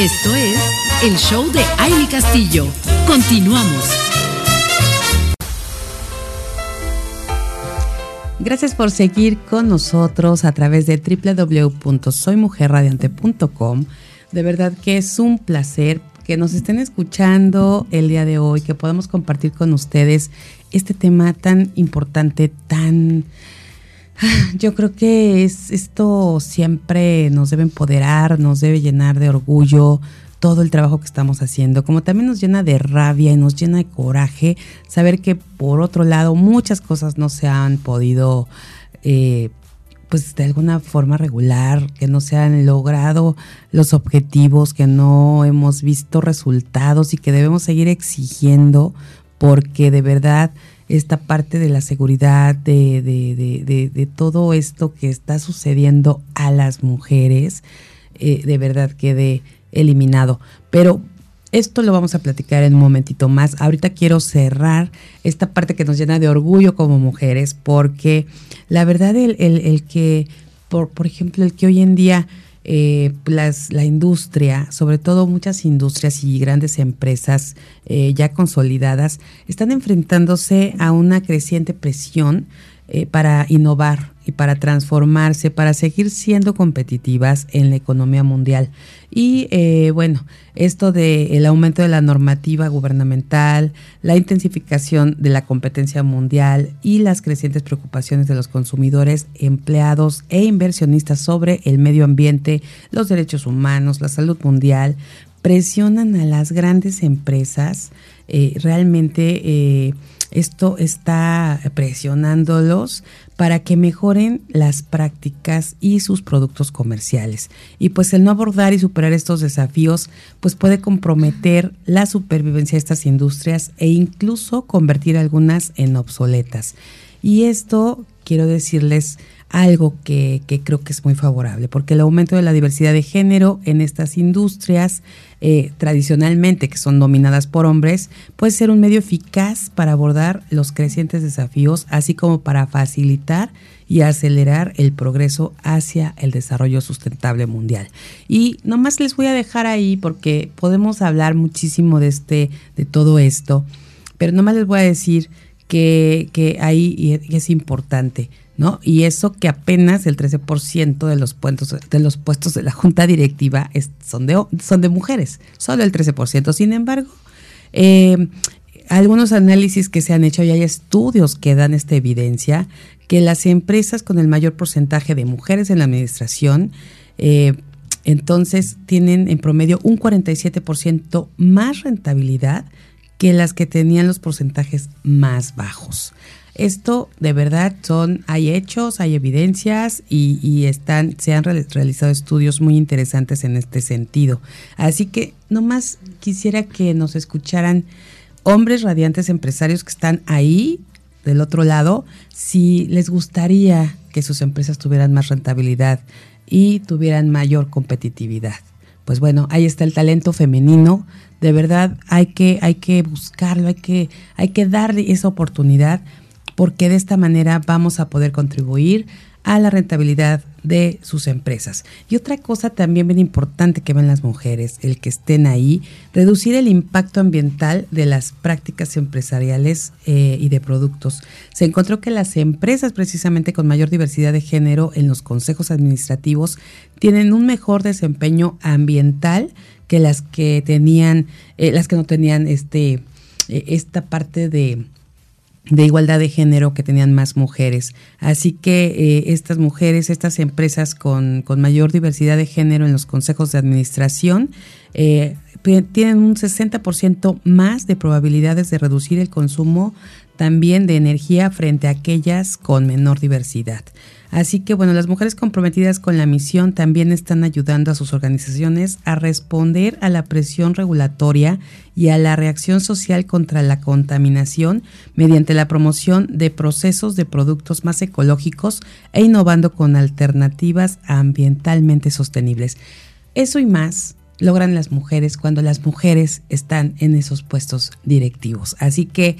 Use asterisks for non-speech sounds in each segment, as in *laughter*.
Esto es el show de Aile Castillo. Continuamos. Gracias por seguir con nosotros a través de www.soymujerradiante.com. De verdad que es un placer que nos estén escuchando el día de hoy, que podamos compartir con ustedes este tema tan importante, tan... *laughs* Yo creo que es, esto siempre nos debe empoderar, nos debe llenar de orgullo todo el trabajo que estamos haciendo, como también nos llena de rabia y nos llena de coraje saber que por otro lado muchas cosas no se han podido eh, pues de alguna forma regular, que no se han logrado los objetivos, que no hemos visto resultados y que debemos seguir exigiendo porque de verdad esta parte de la seguridad, de, de, todo esto que está sucediendo a las mujeres, eh, de verdad quede eliminado. Pero esto lo vamos a platicar en un momentito más. Ahorita quiero cerrar esta parte que nos llena de orgullo como mujeres, porque la verdad el, el, que, por, por, ejemplo, el que hoy en día eh, las, la industria, sobre todo muchas industrias y grandes empresas eh, ya consolidadas, están enfrentándose a una creciente presión eh, para innovar y para transformarse, para seguir siendo competitivas en la economía mundial. Y eh, bueno, esto del el aumento de la normativa gubernamental, la intensificación de la competencia mundial y las crecientes preocupaciones de los consumidores, empleados e inversionistas sobre el medio ambiente, los derechos humanos, la salud mundial, presionan a las grandes empresas eh, realmente esto está presionándolos para que mejoren las prácticas y sus productos comerciales. Y pues el no abordar y superar estos desafíos pues puede comprometer la supervivencia de estas industrias e incluso convertir algunas en obsoletas. Y esto quiero decirles algo que, creo que es muy favorable, porque el aumento de la diversidad de género en estas industrias eh, tradicionalmente que son dominadas por hombres puede ser un medio eficaz para abordar los crecientes desafíos, así como para facilitar y acelerar el progreso hacia el desarrollo sustentable mundial. Y nomás les voy a dejar ahí porque podemos hablar muchísimo de este, de todo esto, pero nomás les voy a decir que, que ahí es importante Y eso que apenas el 13% de los, puestos, de los puestos de la junta directiva son, de, son de mujeres, solo el 13%. Sin embargo, eh, algunos análisis que se han hecho y hay estudios que dan esta evidencia que las empresas con el mayor porcentaje de mujeres en la administración, eh, entonces tienen en promedio un 47% más rentabilidad que las que tenían los porcentajes más bajos. Esto de verdad son, hay hechos, hay evidencias y, están, se han realizado estudios muy interesantes en este sentido. Así que nomás quisiera que nos escucharan hombres radiantes empresarios que están ahí del otro lado, si les gustaría que sus empresas tuvieran más rentabilidad y tuvieran mayor competitividad. Pues bueno, ahí está el talento femenino. De verdad hay que, hay que buscarlo, hay que, hay que darle esa oportunidad porque de esta manera vamos a poder contribuir a la rentabilidad de sus empresas. Y otra cosa también bien importante que ven las mujeres, el que estén ahí, reducir el impacto ambiental de las prácticas empresariales eh, y de productos. Se encontró que las empresas precisamente con mayor diversidad de género en los consejos administrativos tienen un mejor desempeño ambiental que las que tenían, eh, las que no tenían este, eh, esta parte de de igualdad de género que tenían más mujeres. Así que eh, estas mujeres, estas empresas con, mayor diversidad de género en los consejos de administración, eh, tienen un 60% más de probabilidades de reducir el consumo también de energía frente a aquellas con menor diversidad. Así que bueno, las mujeres comprometidas con la misión también están ayudando a sus organizaciones a responder a la presión regulatoria y a la reacción social contra la contaminación mediante la promoción de procesos de productos más ecológicos e innovando con alternativas ambientalmente sostenibles. Eso y más logran las mujeres cuando las mujeres están en esos puestos directivos. Así que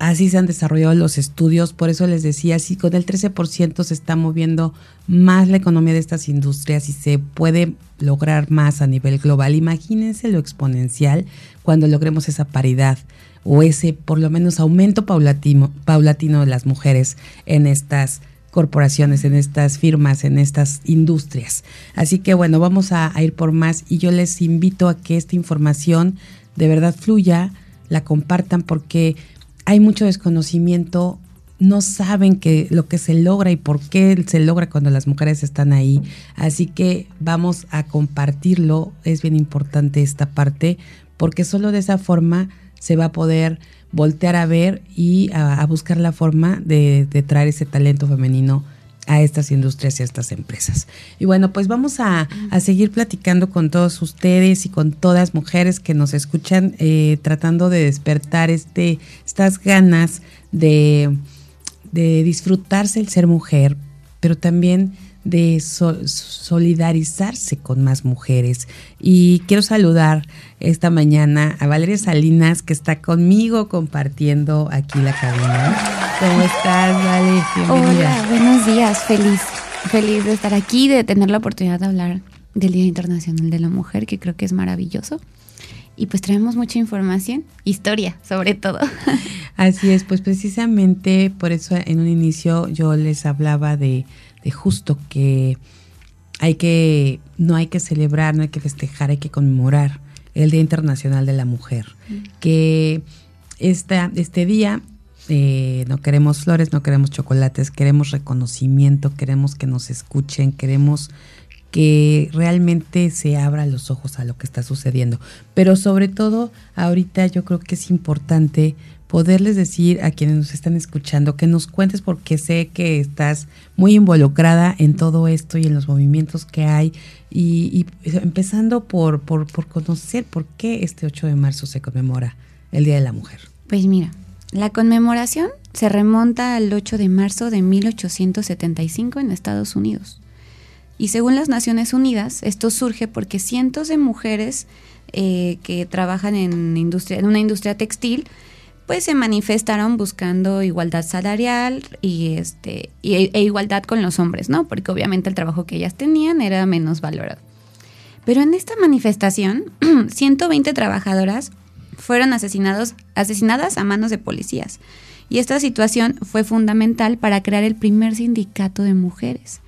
así se han desarrollado los estudios, por eso les decía, si con el 13% se está moviendo más la economía de estas industrias y se puede lograr más a nivel global, imagínense lo exponencial cuando logremos esa paridad o ese por lo menos aumento paulatino, paulatino de las mujeres en estas corporaciones, en estas firmas, en estas industrias. Así que bueno, vamos a, a ir por más y yo les invito a que esta información de verdad fluya, la compartan porque hay mucho desconocimiento, no saben que lo que se logra y por qué se logra cuando las mujeres están ahí. Así que vamos a compartirlo, es bien importante esta parte, porque solo de esa forma se va a poder voltear a ver y a, buscar la forma de, de traer ese talento femenino a estas industrias y a estas empresas. Y bueno, pues vamos a, seguir platicando con todos ustedes y con todas mujeres que nos escuchan, eh, tratando de despertar este, estas ganas de, de disfrutarse el ser mujer, pero también de solidarizarse con más mujeres. Y quiero saludar esta mañana a Valeria Salinas, que está conmigo compartiendo aquí la cabina. ¿Cómo estás, Valeria? Hola, buenos días. Feliz, feliz de estar aquí, de tener la oportunidad de hablar del Día Internacional de la Mujer, que creo que es maravilloso. Y pues traemos mucha información, historia sobre todo. *laughs* Así es, pues precisamente por eso en un inicio yo les hablaba de de justo que hay que, no hay que celebrar, no hay que festejar, hay que conmemorar el Día Internacional de la Mujer. Mm. Que esta, este día eh, no queremos flores, no queremos chocolates, queremos reconocimiento, queremos que nos escuchen, queremos que realmente se abra los ojos a lo que está sucediendo. Pero sobre todo, ahorita yo creo que es importante poderles decir a quienes nos están escuchando que nos cuentes porque sé que estás muy involucrada en todo esto y en los movimientos que hay y, empezando por, por, por, conocer por qué este 8 de marzo se conmemora el Día de la Mujer. Pues mira, la conmemoración se remonta al 8 de marzo de 1875 en Estados Unidos. Y según las Naciones Unidas, esto surge porque cientos de mujeres eh, que trabajan en, industria, en una industria textil pues se manifestaron buscando igualdad salarial y este e, igualdad con los hombres, ¿no? Porque obviamente el trabajo que ellas tenían era menos valorado. Pero en esta manifestación, *clears throat* 120 trabajadoras fueron asesinados, asesinadas a manos de policías. Y esta situación fue fundamental para crear el primer sindicato de mujeres.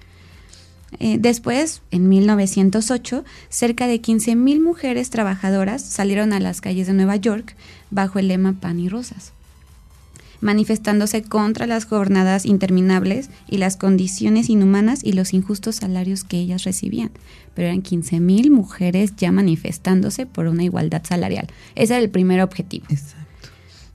Eh, después, en 1908, cerca de 15.000 mujeres trabajadoras salieron a las calles de Nueva York bajo el lema Pan y Rosas, manifestándose contra las jornadas interminables y las condiciones inhumanas y los injustos salarios que ellas recibían. Pero eran 15.000 mujeres ya manifestándose por una igualdad salarial. Ese era el primer objetivo.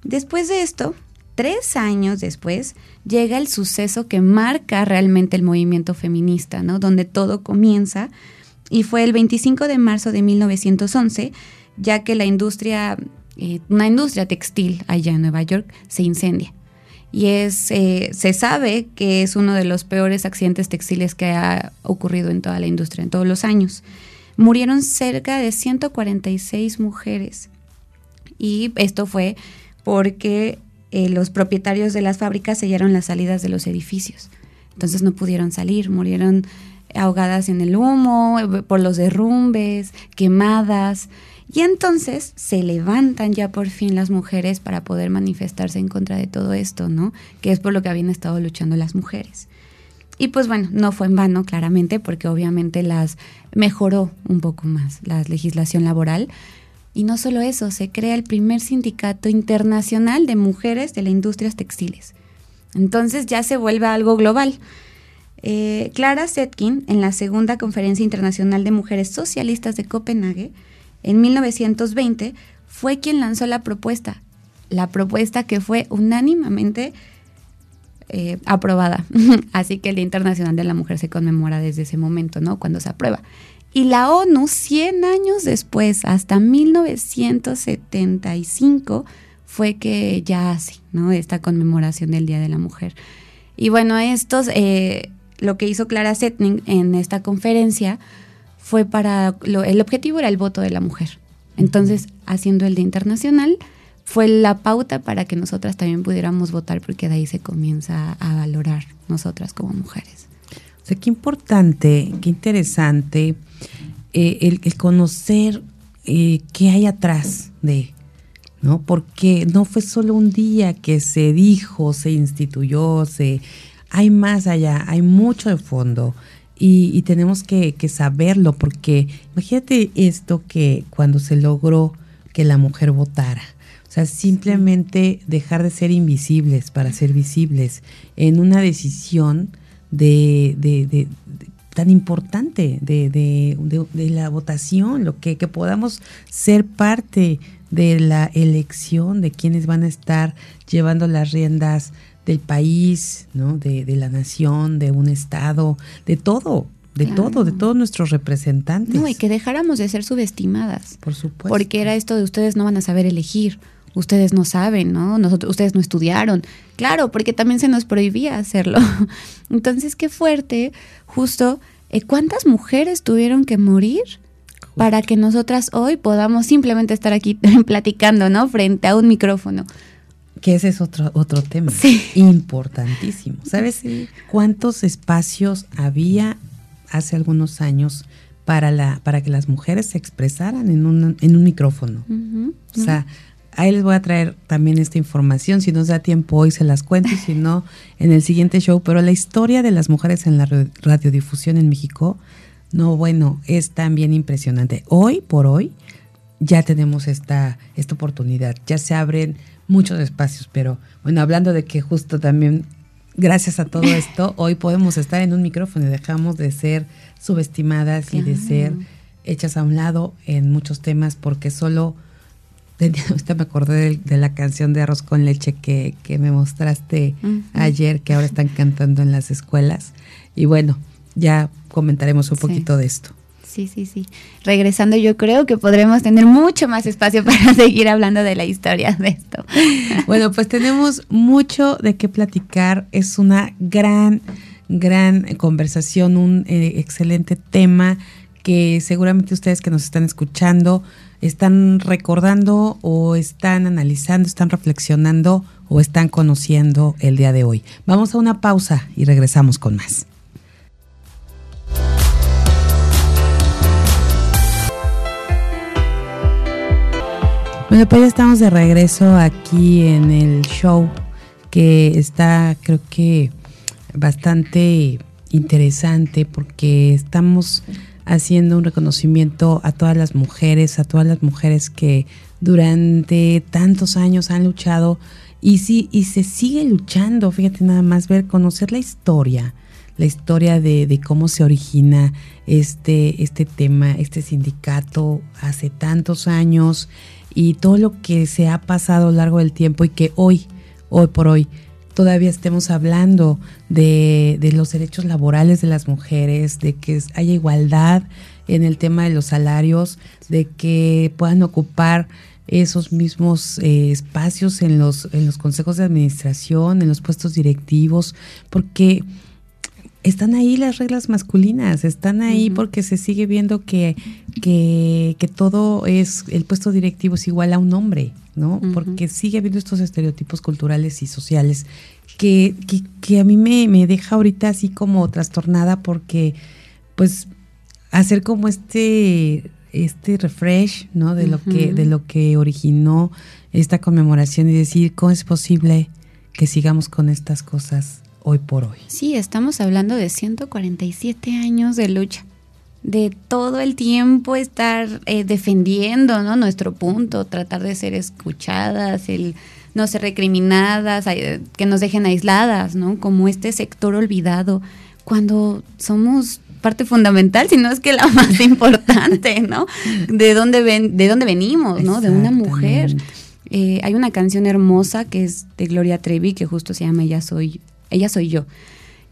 Después de esto, tres años después, llega el suceso que marca realmente el movimiento feminista, ¿no? Donde todo comienza. Y fue el 25 de marzo de 1911, ya que la industria, eh, una industria textil allá en Nueva York, se incendia. Y es, eh, se sabe que es uno de los peores accidentes textiles que ha ocurrido en toda la industria, en todos los años. Murieron cerca de 146 mujeres. Y esto fue porque eh, los propietarios de las fábricas sellaron las salidas de los edificios. Entonces no pudieron salir, murieron ahogadas en el humo, eh, por los derrumbes, quemadas. Y entonces se levantan ya por fin las mujeres para poder manifestarse en contra de todo esto, ¿no? Que es por lo que habían estado luchando las mujeres. Y pues bueno, no fue en vano, claramente, porque obviamente las mejoró un poco más la legislación laboral, y no solo eso, se crea el primer sindicato internacional de mujeres de las industrias textiles. Entonces ya se vuelve algo global. Eh, Clara Zetkin, en la segunda Conferencia Internacional de Mujeres Socialistas de Copenhague, en 1920, fue quien lanzó la propuesta. La propuesta que fue unánimamente eh, aprobada. *laughs* Así que el Día Internacional de la Mujer se conmemora desde ese momento, ¿no? Cuando se aprueba. Y la ONU, 100 años después, hasta 1975, fue que ya hace ¿no? esta conmemoración del Día de la Mujer. Y bueno, estos, eh, lo que hizo Clara Zetkin en esta conferencia fue para, el objetivo era el voto de la mujer. Entonces, haciendo el Día Internacional, fue la pauta para que nosotras también pudiéramos votar, porque de ahí se comienza a valorar nosotras como mujeres. O sea, qué importante, qué interesante eh, el, conocer eh, qué hay atrás de, ¿no? Porque no fue solo un día que se dijo, se instituyó, se hay más allá, hay mucho de fondo. Y, tenemos que, saberlo, porque imagínate esto que cuando se logró que la mujer votara, o sea, simplemente dejar de ser invisibles para ser visibles en una decisión de, de, tan importante de, la votación, lo que, que podamos ser parte de la elección de quienes van a estar llevando las riendas del país, ¿no? de, la nación, de un estado, de todo, de todo, de todos nuestros representantes. No, y que dejáramos de ser subestimadas. Por supuesto. Porque era esto de ustedes no van a saber elegir, ustedes no saben, ¿no? Nosotros, ustedes no estudiaron. Claro, porque también se nos prohibía hacerlo. *laughs* Entonces, qué fuerte, justo, eh, ¿cuántas mujeres tuvieron que morir? para que nosotras hoy podamos simplemente estar aquí *laughs* platicando, ¿no? Frente a un micrófono. Que ese es otro, otro tema sí. importantísimo. ¿Sabes cuántos espacios había hace algunos años para, la, para que las mujeres se expresaran en un, en un micrófono? O sea, ahí les voy a traer también esta información. Si nos da tiempo hoy se las cuento y si no, *laughs* en el siguiente show. Pero la historia de las mujeres en la radiodifusión en México, no, bueno, es también impresionante. Hoy por hoy ya tenemos esta, esta oportunidad. Ya se abren muchos espacios, pero bueno, hablando de que justo también gracias a todo *laughs* esto, hoy podemos estar en un micrófono y dejamos de ser subestimadas y de ser hechas a un lado en muchos temas porque solo *laughs* ahorita me acordé de, la canción de Arroz con Leche que, que me mostraste ayer, que ahora están cantando en las escuelas. Y bueno, ya comentaremos un poquito de esto. Sí, sí, sí. Regresando, yo creo que podremos tener mucho más espacio *laughs* para seguir hablando de la historia de esto. *laughs* Bueno, pues tenemos mucho de qué platicar. Es una gran, gran conversación, un eh, excelente tema que seguramente ustedes que nos están escuchando están recordando o están analizando, están reflexionando o están conociendo el día de hoy. Vamos a una pausa y regresamos con más. Bueno, pues ya estamos de regreso aquí en el show que está creo que bastante interesante porque estamos haciendo un reconocimiento a todas las mujeres, a todas las mujeres que durante tantos años han luchado y sí y se sigue luchando, fíjate nada más ver conocer la historia, la historia de, cómo se origina este este tema, este sindicato hace tantos años y todo lo que se ha pasado a lo largo del tiempo y que hoy, hoy por hoy, todavía estemos hablando de, los derechos laborales de las mujeres, de que haya igualdad en el tema de los salarios, de que puedan ocupar esos mismos eh, espacios en los, en los consejos de administración, en los puestos directivos, porque están ahí las reglas masculinas, están ahí porque se sigue viendo que, que, todo es, el puesto directivo es igual a un hombre, ¿no? Porque sigue habiendo estos estereotipos culturales y sociales que, que, a mí me, me, deja ahorita así como trastornada porque, pues, hacer como este, este refresh, ¿no? De lo que, de lo que originó esta conmemoración y decir, ¿cómo es posible que sigamos con estas cosas? hoy por hoy. Sí, estamos hablando de 147 años de lucha, de todo el tiempo estar eh, defendiendo ¿no? nuestro punto, tratar de ser escuchadas, el no ser recriminadas, que nos dejen aisladas, ¿no? Como este sector olvidado, cuando somos parte fundamental, si no es que la *laughs* más importante, ¿no? De dónde ven, de dónde venimos, ¿no? De una mujer. Eh, hay una canción hermosa que es de Gloria Trevi, que justo se llama Ella soy ella soy yo.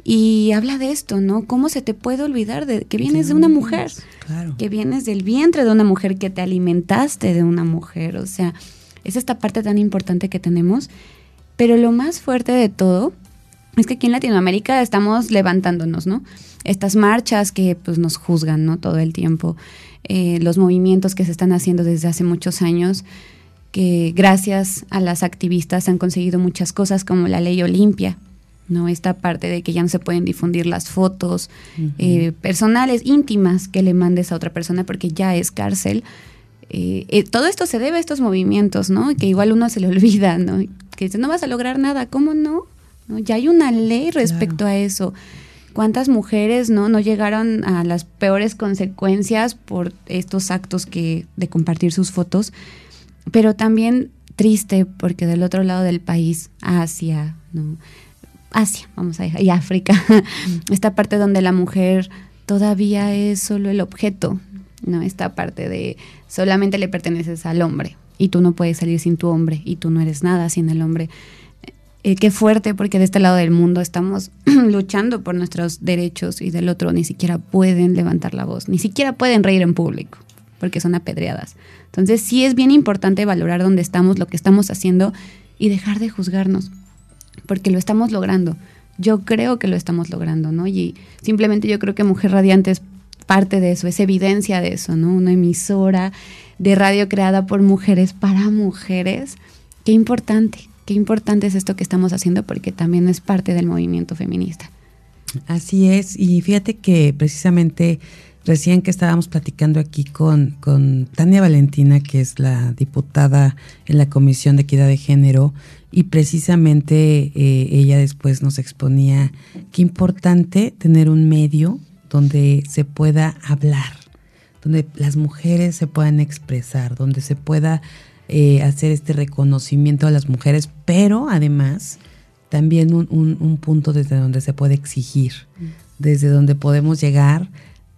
Y habla de esto, ¿no? ¿Cómo se te puede olvidar de que vienes de una mujer? Claro. Que vienes del vientre de una mujer, que te alimentaste de una mujer. O sea, es esta parte tan importante que tenemos. Pero lo más fuerte de todo es que aquí en Latinoamérica estamos levantándonos, ¿no? Estas marchas que pues nos juzgan, ¿no? Todo el tiempo. Eh, los movimientos que se están haciendo desde hace muchos años que gracias a las activistas han conseguido muchas cosas como la ley Olimpia, ¿no? Esta parte de que ya no se pueden difundir las fotos eh, personales, íntimas que le mandes a otra persona porque ya es cárcel. Eh, eh, todo esto se debe a estos movimientos, ¿no? Que igual uno se le *laughs* olvida, ¿no? Que dice, no vas a lograr nada, ¿cómo no? ¿No? Ya hay una ley respecto a eso. ¿Cuántas mujeres no, no llegaron a las peores consecuencias por estos actos que, de compartir sus fotos? Pero también triste porque del otro lado del país, Asia, ¿no? Asia, vamos a decir, y África, *laughs* esta parte donde la mujer todavía es solo el objeto, ¿no? Esta parte de solamente le perteneces al hombre y tú no puedes salir sin tu hombre y tú no eres nada sin el hombre. Eh, qué fuerte porque de este lado del mundo estamos *clears throat* luchando por nuestros derechos y del otro ni siquiera pueden levantar la voz, ni siquiera pueden reír en público porque son apedreadas. Entonces sí es bien importante valorar dónde estamos, lo que estamos haciendo y dejar de juzgarnos, porque lo estamos logrando. Yo creo que lo estamos logrando, ¿no? Y simplemente yo creo que Mujer Radiante es parte de eso, es evidencia de eso, ¿no? Una emisora de radio creada por mujeres para mujeres. Qué importante, qué importante es esto que estamos haciendo porque también es parte del movimiento feminista. Así es, y fíjate que precisamente recién que estábamos platicando aquí con, con Tania Valentina, que es la diputada en la Comisión de Equidad de Género, y precisamente eh, ella después nos exponía qué importante tener un medio donde se pueda hablar, donde las mujeres se puedan expresar, donde se pueda eh, hacer este reconocimiento a las mujeres, pero además también un, punto desde donde se puede exigir, desde donde podemos llegar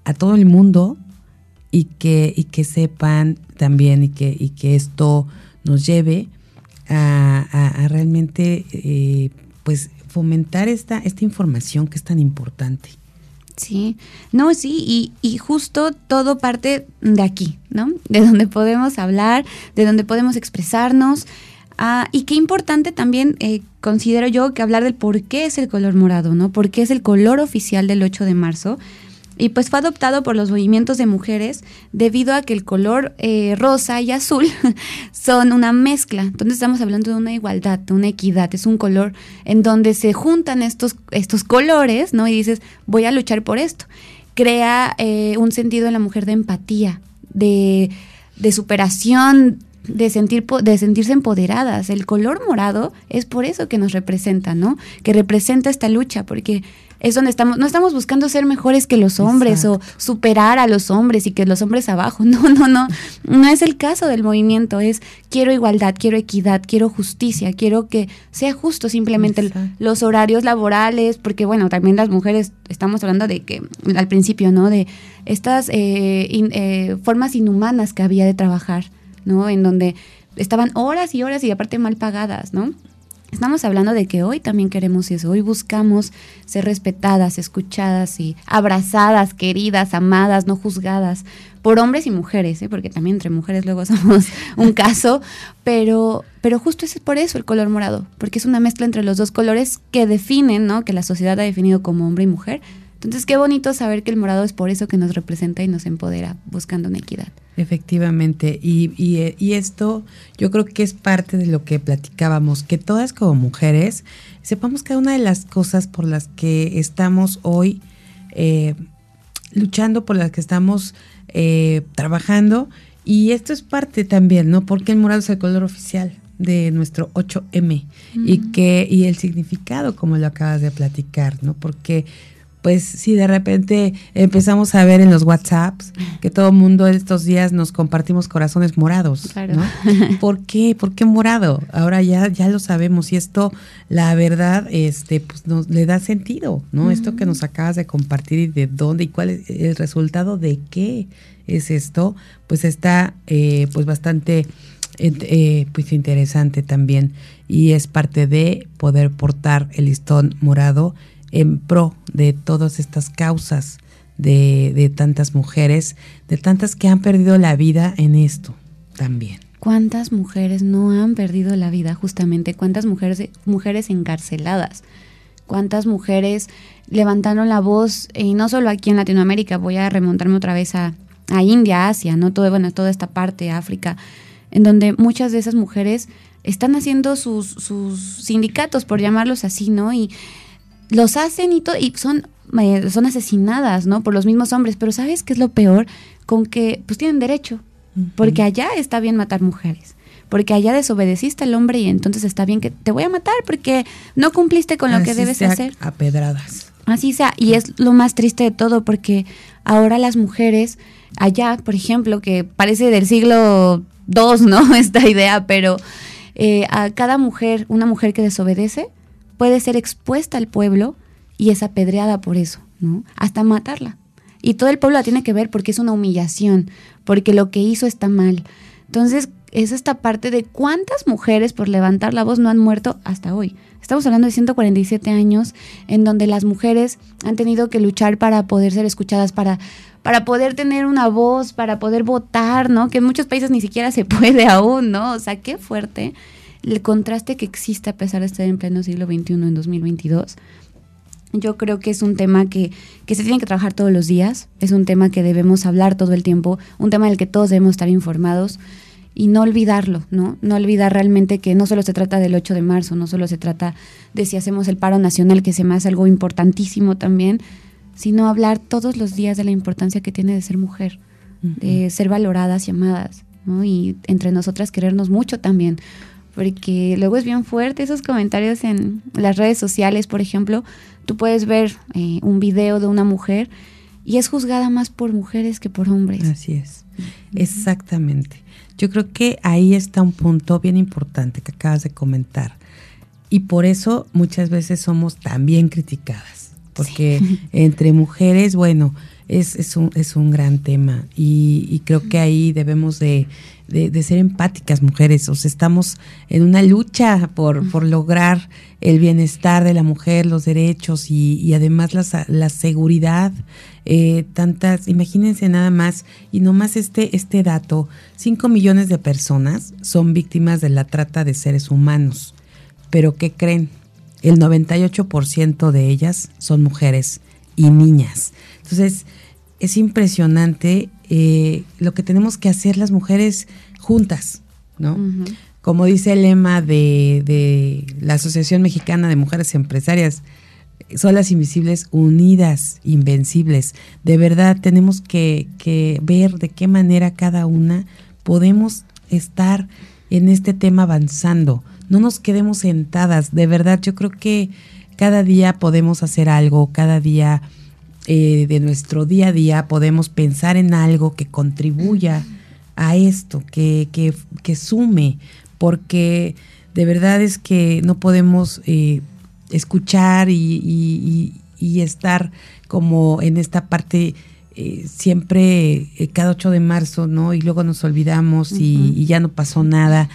a todo el mundo y que, y que sepan también y que, y que esto nos lleve a, realmente eh, pues fomentar esta, esta información que es tan importante. Sí, no, sí, y, y, justo todo parte de aquí, ¿no? De donde podemos hablar, de donde podemos expresarnos. Ah, y qué importante también eh, considero yo que hablar del por qué es el color morado, ¿no? Por qué es el color oficial del 8 de marzo y pues fue adoptado por los movimientos de mujeres debido a que el color eh, rosa y azul *laughs* son una mezcla. Entonces estamos hablando de una igualdad, de una equidad. Es un color en donde se juntan estos, estos colores, ¿no? Y dices, voy a luchar por esto. Crea eh, un sentido en la mujer de empatía, de, de superación, de, sentir, de sentirse empoderadas. El color morado es por eso que nos representa, ¿no? Que representa esta lucha, porque es donde estamos, no estamos buscando ser mejores que los hombres o superar a los hombres y que los hombres abajo. *laughs* No, no, no. No es el caso del movimiento. Es quiero igualdad, quiero equidad, quiero justicia, quiero que sea justo simplemente los horarios laborales, porque bueno, también las mujeres, estamos hablando de que al principio, ¿no? De estas eh, eh, formas inhumanas que había de trabajar, ¿no? En donde estaban horas y horas y aparte mal pagadas, ¿no? Estamos hablando de que hoy también queremos eso, hoy buscamos ser respetadas, escuchadas y abrazadas, queridas, amadas, no juzgadas por hombres y mujeres, ¿eh? porque también entre mujeres luego *laughs* somos un caso, pero, pero justo es por eso el color morado, porque es una mezcla entre los dos colores que definen, ¿no? que la sociedad ha definido como hombre y mujer, entonces, qué bonito saber que el morado es por eso que nos representa y nos empodera, buscando una equidad. Efectivamente, y, y, esto yo creo que es parte de lo que platicábamos, que todas como mujeres sepamos cada una de las cosas por las que estamos hoy eh, luchando, por las que estamos eh, trabajando, y esto es parte también, ¿no? Porque el morado es el color oficial de nuestro 8M y que y el significado como lo acabas de platicar, ¿no? Porque pues si de repente empezamos a ver en los WhatsApps que todo el mundo estos días nos compartimos corazones morados, ¿no? *laughs* ¿Por qué? ¿Por qué morado? Ahora ya ya lo sabemos y esto la verdad este pues nos le da sentido, ¿no? Esto que nos acabas de compartir y de dónde y cuál es el resultado de qué es esto, pues está eh, pues bastante eh, pues interesante también y es parte de poder portar el listón morado en pro de todas estas causas de, de tantas mujeres, de tantas que han perdido la vida en esto también. ¿Cuántas mujeres no han perdido la vida justamente? ¿Cuántas mujeres, mujeres encarceladas? ¿Cuántas mujeres levantaron la voz? Y no solo aquí en Latinoamérica, voy a remontarme otra vez a, a India, Asia, ¿no? Todo, bueno, toda esta parte, África, en donde muchas de esas mujeres están haciendo sus, sus sindicatos, por llamarlos así, ¿no? Y los hacen y, y son, eh, son asesinadas, ¿no? Por los mismos hombres, pero ¿sabes qué es lo peor? Con que pues tienen derecho, porque allá está bien matar mujeres porque allá desobedeciste al hombre y entonces está bien que te voy a matar porque no cumpliste con lo que debes hacer. A pedradas. Así sea, y es lo más triste de todo porque ahora las mujeres allá, por ejemplo, que parece del siglo II, ¿no? *laughs* Esta idea, pero eh, a cada mujer, una mujer que desobedece, puede ser expuesta al pueblo y es apedreada por eso, ¿no? Hasta matarla. Y todo el pueblo la tiene que ver porque es una humillación, porque lo que hizo está mal. Entonces, es esta parte de cuántas mujeres por levantar la voz no han muerto hasta hoy. Estamos hablando de 147 años en donde las mujeres han tenido que luchar para poder ser escuchadas, para, para poder tener una voz, para poder votar, ¿no? Que en muchos países ni siquiera se *laughs* puede aún, ¿no? O sea, qué fuerte el contraste que existe a pesar de estar en pleno siglo XXI en 2022. Yo creo que es un tema que, que se tiene que trabajar todos los días, es un tema que debemos hablar todo el tiempo, un tema del que todos debemos estar informados y no olvidarlo, ¿no? No olvidar realmente que no solo se trata del 8 de marzo, no solo se trata de si hacemos el paro nacional, que se me hace algo importantísimo también, sino hablar todos los días de la importancia que tiene de ser mujer, de ser valoradas y amadas, ¿no? Y entre nosotras querernos mucho también, porque luego es bien fuerte esos comentarios en las redes sociales, por ejemplo, tú puedes ver eh, un video de una mujer y es juzgada más por mujeres que por hombres. Así es, exactamente. Yo creo que ahí está un punto bien importante que acabas de comentar. Y por eso muchas veces somos también criticadas. Porque *laughs* entre mujeres, bueno, es, es, un, es un gran tema. Y, creo que ahí debemos de, ser empáticas, mujeres. O sea, estamos en una lucha por, por lograr el bienestar de la mujer, los derechos y, y además la, la seguridad eh, tantas, imagínense nada más, y no más este, este dato, 5 millones de personas son víctimas de la trata de seres humanos, pero ¿qué creen? El 98% de ellas son mujeres y niñas. Entonces, es impresionante eh, lo que tenemos que hacer las mujeres juntas, ¿no? Como dice el lema de, de la Asociación Mexicana de Mujeres Empresarias, son las invisibles unidas, invencibles. De verdad tenemos que, ver de qué manera cada una podemos estar en este tema avanzando. No nos quedemos sentadas. De verdad, yo creo que cada día podemos hacer algo, cada día eh, de nuestro día a día podemos pensar en algo que contribuya a esto, que, que, que sume, porque de verdad es que no podemos eh, escuchar y, estar como en esta parte eh, siempre eh, cada 8 de marzo, ¿no? Y luego nos olvidamos y, ya no pasó nada.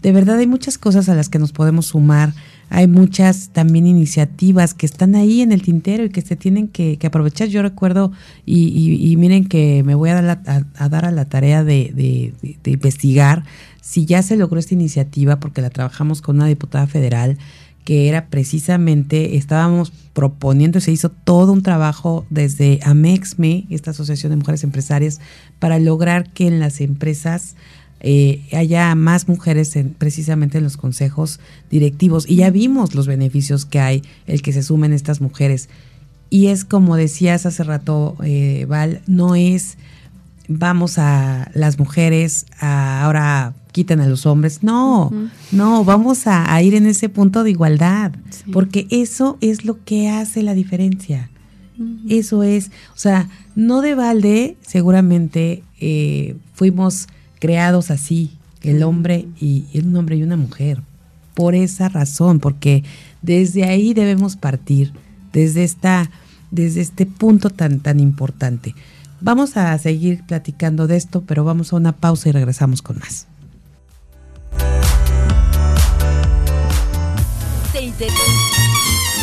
De verdad hay muchas cosas a las que nos podemos sumar. Hay muchas también iniciativas que están ahí en el tintero y que se tienen que, aprovechar. Yo recuerdo, y, miren que me voy a dar, a, dar a la tarea de, de investigar si ya se logró esta iniciativa, porque la trabajamos con una diputada federal que era precisamente, estábamos proponiendo, se hizo todo un trabajo desde AMEXME, esta Asociación de Mujeres Empresarias, para lograr que en las empresas eh, haya más mujeres en, precisamente en los consejos directivos. Y ya vimos los beneficios que hay el que se sumen estas mujeres. Y es como decías hace rato, eh, Val, no es vamos a las mujeres a ahora quitan a los hombres. No, no, vamos a, ir en ese punto de igualdad, porque eso es lo que hace la diferencia. Eso es, o sea, no de balde, seguramente eh, fuimos creados así, el hombre y un hombre y una mujer, por esa razón, porque desde ahí debemos partir, desde esta, desde este punto tan, tan importante. Vamos a seguir platicando de esto, pero vamos a una pausa y regresamos con más.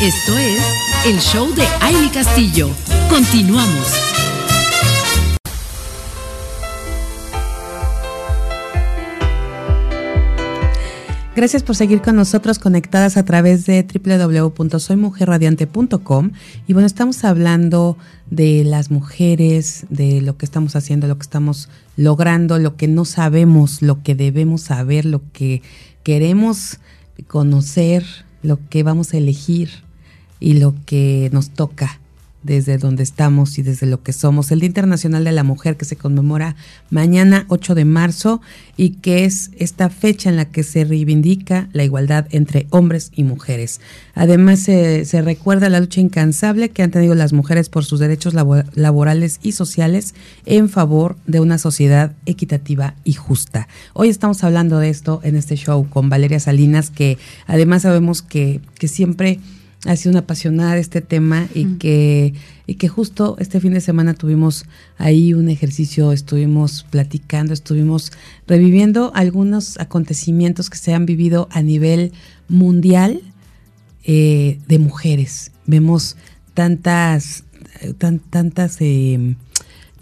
Esto es el show de Aile Castillo. Continuamos. Gracias por seguir con nosotros conectadas a través de www.soymujerradiante.com. Y bueno, estamos hablando de las mujeres, de lo que estamos haciendo, lo que estamos logrando, lo que no sabemos, lo que debemos saber, lo que queremos conocer, lo que vamos a elegir y lo que nos toca desde donde estamos y desde lo que somos. El Día Internacional de la Mujer que se conmemora mañana 8 de marzo y que es esta fecha en la que se reivindica la igualdad entre hombres y mujeres. Además se, recuerda la lucha incansable que han tenido las mujeres por sus derechos laborales y sociales en favor de una sociedad equitativa y justa. Hoy estamos hablando de esto en este show con Valeria Salinas que además sabemos que, que siempre ha sido una apasionada de este tema y que y que justo este fin de semana tuvimos ahí un ejercicio, estuvimos platicando, estuvimos reviviendo algunos acontecimientos que se han vivido a nivel mundial eh, de mujeres. Vemos tantas, tantas, eh,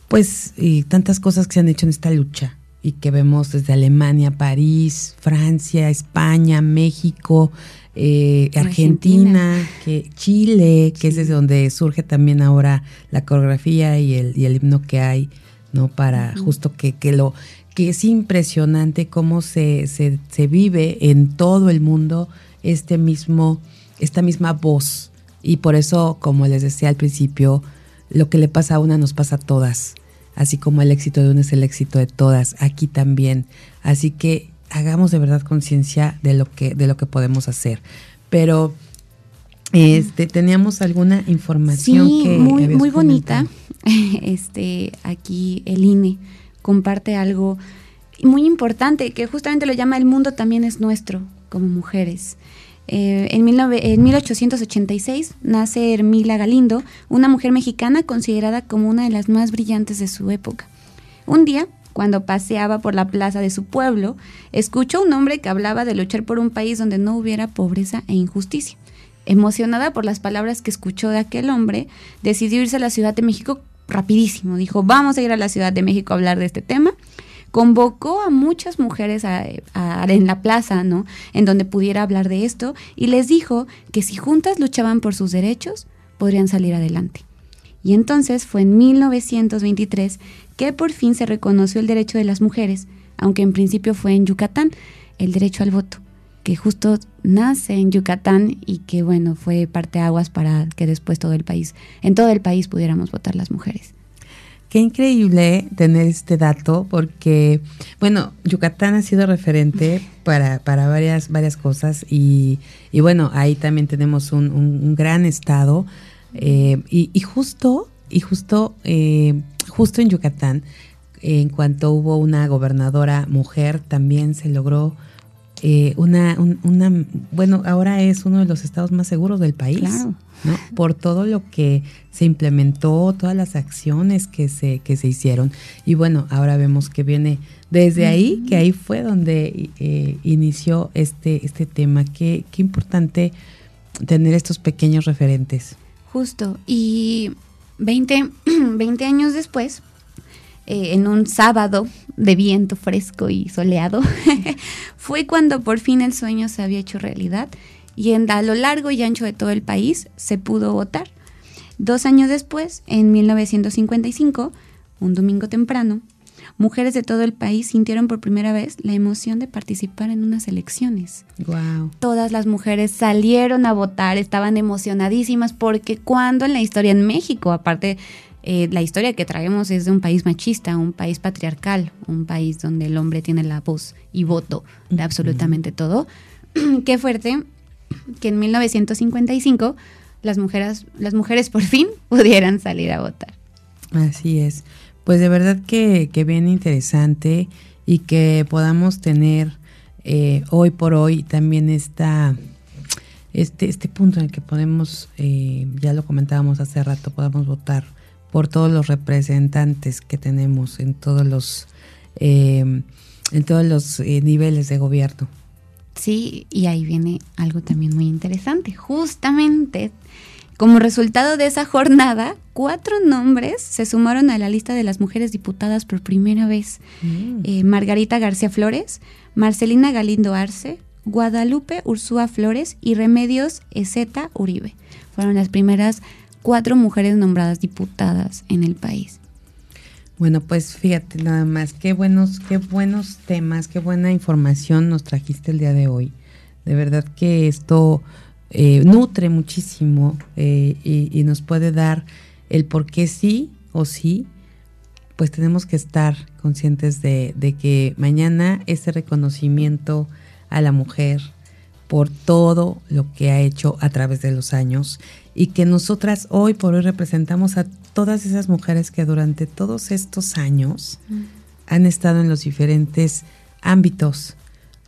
pues, y tantas cosas que se han hecho en esta lucha y que vemos desde Alemania, París, Francia, España, México, eh, Argentina, que Chile, que es desde donde surge también ahora la coreografía y el, y el himno que hay, ¿no? Para justo que, que lo que es impresionante cómo se, se, se, vive en todo el mundo este mismo, esta misma voz. Y por eso, como les decía al principio, lo que le pasa a una nos pasa a todas. Así como el éxito de una es el éxito de todas, aquí también. Así que hagamos de verdad conciencia de lo que de lo que podemos hacer. Pero este teníamos alguna información que muy muy bonita. *laughs* Este aquí el INE comparte algo muy importante que justamente lo llama el mundo también es nuestro como mujeres. Eh, en, en 1886 nace Hermila Galindo, una mujer mexicana considerada como una de las más brillantes de su época. Un día cuando paseaba por la plaza de su pueblo, escuchó un hombre que hablaba de luchar por un país donde no hubiera pobreza e injusticia. Emocionada por las palabras que escuchó de aquel hombre, decidió irse a la Ciudad de México rapidísimo. Dijo, vamos a ir a la Ciudad de México a hablar de este tema. Convocó a muchas mujeres en la plaza, ¿no? En donde pudiera hablar de esto y les dijo que si juntas luchaban por sus derechos, podrían salir adelante. Y entonces fue en 1923 que por fin se reconoció el derecho de las mujeres, aunque en principio fue en Yucatán, el derecho al voto, que justo nace en Yucatán y que bueno, fue parte aguas para que después todo el país, en todo el país pudiéramos votar las mujeres. Qué increíble tener este dato porque, bueno, Yucatán ha sido referente para, para varias, varias cosas y, y bueno, ahí también tenemos un, un, gran estado eh, y, y, justo, y justo eh, justo en Yucatán, en cuanto hubo una gobernadora mujer, también se logró eh, una, una, bueno, ahora es uno de los estados más seguros del país, ¿no? Por todo lo que se implementó, todas las acciones que se, que se hicieron. Y bueno, ahora vemos que viene desde ahí, que ahí fue donde eh, inició este, este tema. Qué, qué importante tener estos pequeños referentes. Justo, y 20, 20 *clears throat* años después, eh, en un sábado de viento fresco y soleado, *laughs* fue cuando por fin el sueño se había hecho realidad y en, a lo largo y ancho de todo el país se pudo votar. Dos años después, en 1955, un domingo temprano, mujeres de todo el país sintieron por primera vez la emoción de participar en unas elecciones. Wow. Todas las mujeres salieron a votar, estaban emocionadísimas porque cuando en la historia en México, aparte eh, la historia que traemos es de un país machista, un país patriarcal, un país donde el hombre tiene la voz y voto de absolutamente todo. *clears throat* Qué fuerte que en 1955 las mujeres, las mujeres por fin *laughs* pudieran salir a votar. Así es. Pues de verdad que, que bien interesante y que podamos tener eh, hoy por hoy también esta, este, este punto en el que podemos, eh, ya lo comentábamos hace rato, podamos votar por todos los representantes que tenemos en todos los, eh, en todos los niveles de gobierno. Sí, y ahí viene algo también muy interesante. Justamente como resultado de esa jornada, cuatro nombres se sumaron a la lista de las mujeres diputadas por primera vez. Mm. Eh, Margarita García Flores, Marcelina Galindo Arce, Guadalupe Ursúa Flores y Remedios Ezeta Uribe. Fueron las primeras cuatro mujeres nombradas diputadas en el país. Bueno, pues fíjate nada más, qué buenos, qué buenos temas, qué buena información nos trajiste el día de hoy. De verdad que esto eh, nutre muchísimo eh, y, nos puede dar el por qué sí o sí, pues tenemos que estar conscientes de, de que mañana ese reconocimiento a la mujer por todo lo que ha hecho a través de los años y que nosotras hoy por hoy representamos a todas esas mujeres que durante todos estos años mm. han estado en los diferentes ámbitos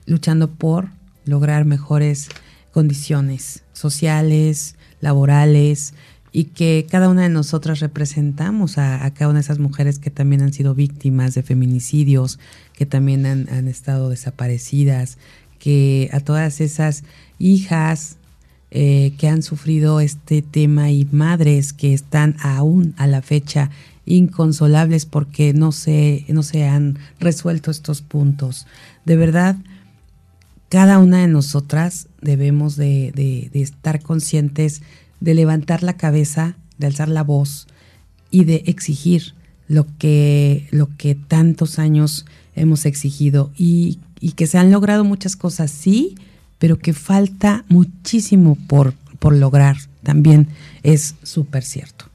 luchando por lograr mejores condiciones sociales, laborales, y que cada una de nosotras representamos a, cada una de esas mujeres que también han sido víctimas de feminicidios, que también han, estado desaparecidas, que a todas esas hijas eh, que han sufrido este tema y madres que están aún a la fecha inconsolables porque no se, no se han resuelto estos puntos. De verdad, cada una de nosotras debemos de, estar conscientes de levantar la cabeza, de alzar la voz y de exigir lo que, lo que tantos años hemos exigido y, que se han logrado muchas cosas, sí, pero que falta muchísimo por, por lograr también es súper cierto.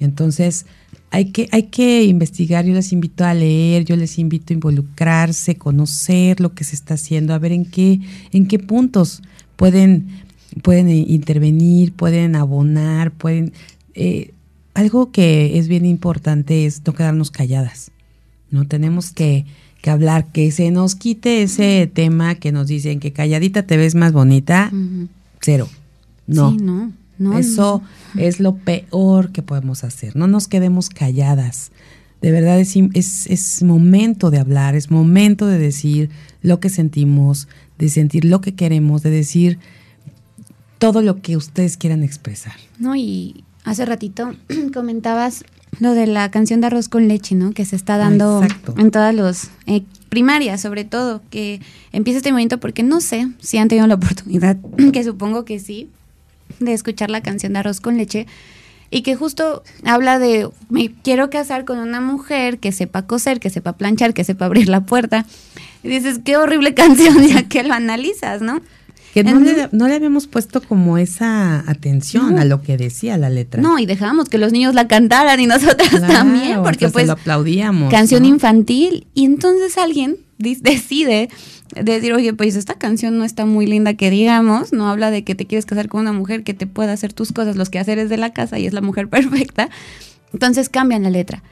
Entonces, hay que, hay que investigar, yo les invito a leer, yo les invito a involucrarse, conocer lo que se está haciendo, a ver en qué, en qué puntos pueden, pueden intervenir, pueden abonar, pueden... Eh, algo que es bien importante es no quedarnos calladas, ¿no? Tenemos que, que, hablar, que se nos quite ese tema que nos dicen que calladita te ves más bonita, cero. No. Sí, no. Eso es lo peor que podemos hacer. No nos quedemos calladas. De verdad es, es, momento de hablar, es momento de decir lo que sentimos, de sentir lo que queremos, de decir todo lo que ustedes quieran expresar. No, y hace ratito *clears throat* comentabas lo de la canción de arroz con leche, ¿no? Que se está dando en todas las eh, primarias, sobre todo, que empieza este momento porque no sé si han tenido la oportunidad, *clears throat* que supongo que sí, de escuchar la canción de Arroz con Leche y que justo habla de me quiero casar con una mujer que sepa coser, que sepa planchar, que sepa abrir la puerta. Y dices, qué horrible *laughs* canción ya que lo analizas, ¿no? Que no, le, no le, habíamos puesto como esa atención a lo que decía la letra. No, y dejábamos que los niños la cantaran y nosotras también, porque pues lo aplaudíamos. Canción infantil. Y entonces alguien decide decir, oye, pues esta canción no está muy linda que digamos, no habla de que te quieres casar con una mujer que te pueda hacer tus cosas, los quehaceres de la casa y es la mujer *laughs* perfecta. Entonces cambian la letra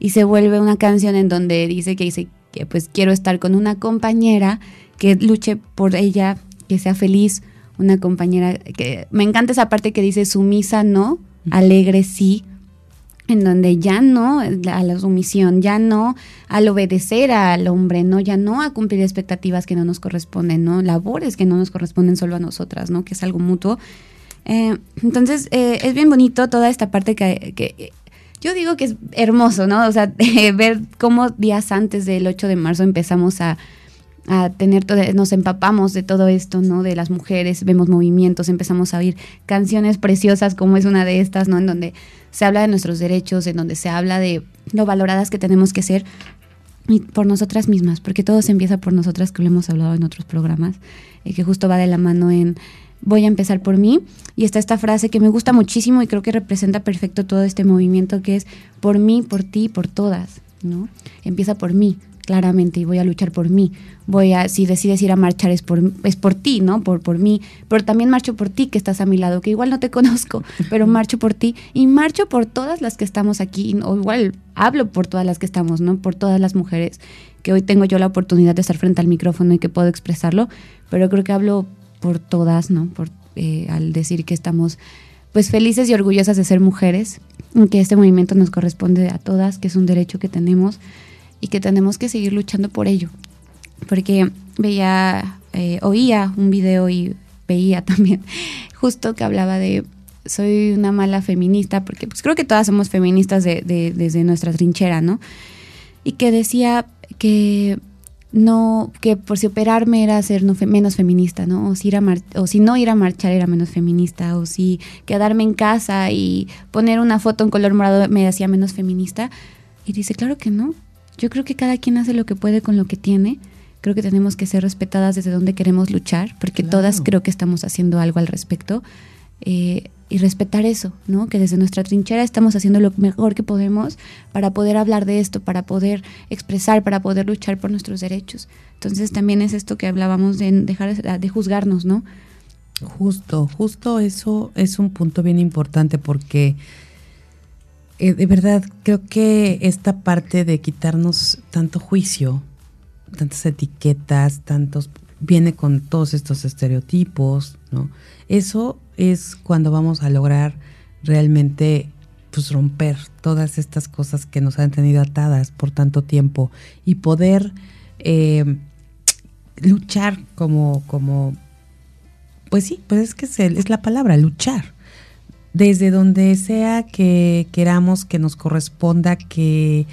y se vuelve una canción en donde dice que dice que pues quiero estar con una compañera que luche por ella, que sea feliz, una compañera que me encanta esa parte que dice sumisa no, alegre sí, en donde ya no a la sumisión, ya no al obedecer al hombre, no, ya no a cumplir expectativas que no nos corresponden, no, labores que no nos corresponden solo a nosotras, no, que es algo mutuo. Eh, entonces eh, es bien bonito toda esta parte que, yo digo que es hermoso, ¿no? O sea, *laughs* ver cómo días antes del 8 de marzo empezamos a, a tener todo, nos empapamos de todo esto, ¿no? De las mujeres, vemos movimientos, empezamos a oír canciones preciosas como es una de estas, ¿no? En donde se habla de nuestros derechos, en donde se habla de lo valoradas que tenemos que ser y por nosotras mismas, porque todo se empieza por nosotras, que lo hemos hablado en otros programas, y que justo va de la mano en voy a empezar por mí. Y está esta frase que me gusta muchísimo y creo que representa perfecto todo este movimiento que es por mí, por ti, por todas, ¿no? Empieza por mí, claramente y voy a luchar por mí. Voy a, si decides ir a marchar es por, es por ti, ¿no? Por, por mí. Pero también marcho por ti que estás a mi lado, que igual no te *laughs* conozco, pero marcho por ti y marcho por todas las que estamos aquí, o igual hablo por todas las que estamos, ¿no? Por todas las mujeres que hoy tengo yo la oportunidad de estar frente al micrófono y que puedo expresarlo, pero creo que hablo por todas, ¿no? Por, eh, al decir que estamos pues felices y orgullosas de ser mujeres, que este movimiento nos corresponde a todas, que es un derecho que tenemos y que tenemos que seguir luchando por ello. Porque veía, eh, oía un video y veía *laughs* también justo que hablaba de soy una mala feminista, porque pues creo que todas somos feministas de, desde nuestra trinchera, ¿no? Y que decía que no, que por si operarme era ser menos feminista, ¿no? O si, ir a o si no ir a marchar era menos feminista, o si quedarme en casa y poner una foto en color morado me hacía menos feminista. Y dice, claro que no. Yo creo que cada quien hace lo que puede con lo que tiene. Creo que tenemos que ser respetadas desde donde queremos luchar, porque todas creo que estamos haciendo algo al respecto. Eh, y respetar eso, ¿no? Que desde nuestra trinchera estamos haciendo lo mejor que podemos para poder hablar de esto, para poder expresar, para poder luchar por nuestros derechos. Entonces también es esto que hablábamos de dejar de juzgarnos, ¿no? Justo, justo eso es un punto bien importante porque eh, de verdad creo que esta parte de quitarnos tanto juicio, tantas etiquetas, tantos viene con todos estos estereotipos, ¿no? Eso es cuando vamos a lograr realmente pues romper todas estas cosas que nos han tenido atadas por tanto tiempo y poder eh, luchar como, como, pues sí, pues es que es, es la palabra, luchar. Desde donde sea que queramos que nos corresponda, que,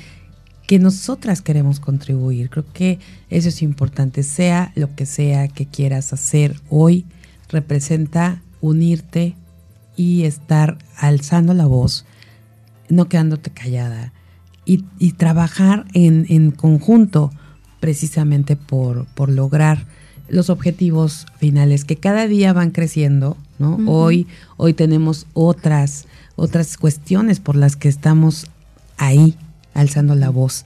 que nosotras queremos contribuir. Creo que eso es importante, sea lo que sea que quieras hacer hoy, representa unirte y estar alzando la voz, no quedándote callada y, trabajar en, conjunto precisamente por, por, lograr los objetivos finales que cada día van creciendo, ¿no? Hoy, hoy tenemos otras, otras cuestiones por las que estamos ahí alzando la voz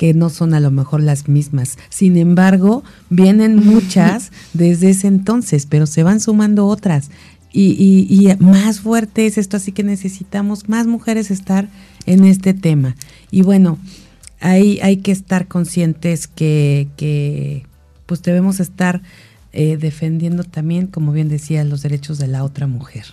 que no son a lo mejor las mismas. Sin embargo, vienen muchas desde ese entonces, pero se van sumando otras. Y, más fuerte es esto, así que necesitamos más mujeres estar en este tema. Y bueno, hay, hay que estar conscientes que, que pues debemos estar eh, defendiendo también, como bien decía, los derechos de la otra mujer.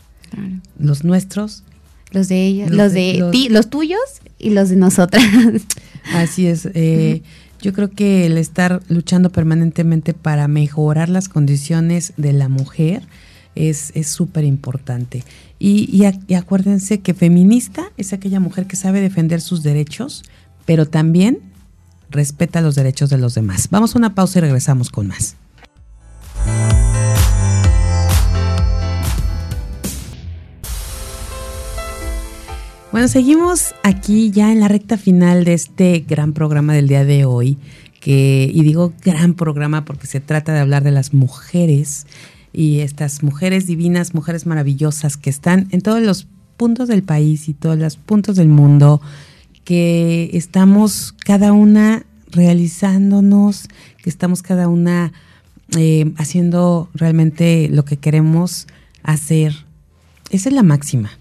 Los nuestros. Los de ella, los, de, ti, los tuyos y los de nosotras. *laughs* Así es. Eh, yo creo que el estar luchando permanentemente para mejorar las condiciones de la mujer es súper importante. Y, y, acuérdense que feminista es aquella mujer que sabe defender sus derechos, pero también respeta los derechos de los demás. Vamos a una pausa y regresamos con más. Bueno, seguimos aquí ya en la recta final de este gran programa del día de hoy, que, y digo gran programa porque se trata de hablar de las mujeres y estas mujeres divinas, mujeres maravillosas que están en todos los puntos del país y todos los puntos del mundo, que estamos cada una realizándonos, que estamos cada una eh, haciendo realmente lo que queremos hacer. Esa es la máxima.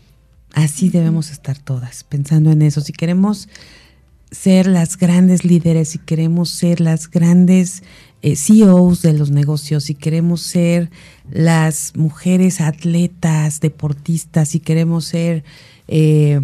Así debemos estar todas, pensando en eso. Si queremos ser las grandes líderes, si queremos ser las grandes eh, CEOs de los negocios, si queremos ser las mujeres atletas, deportistas, si queremos ser eh,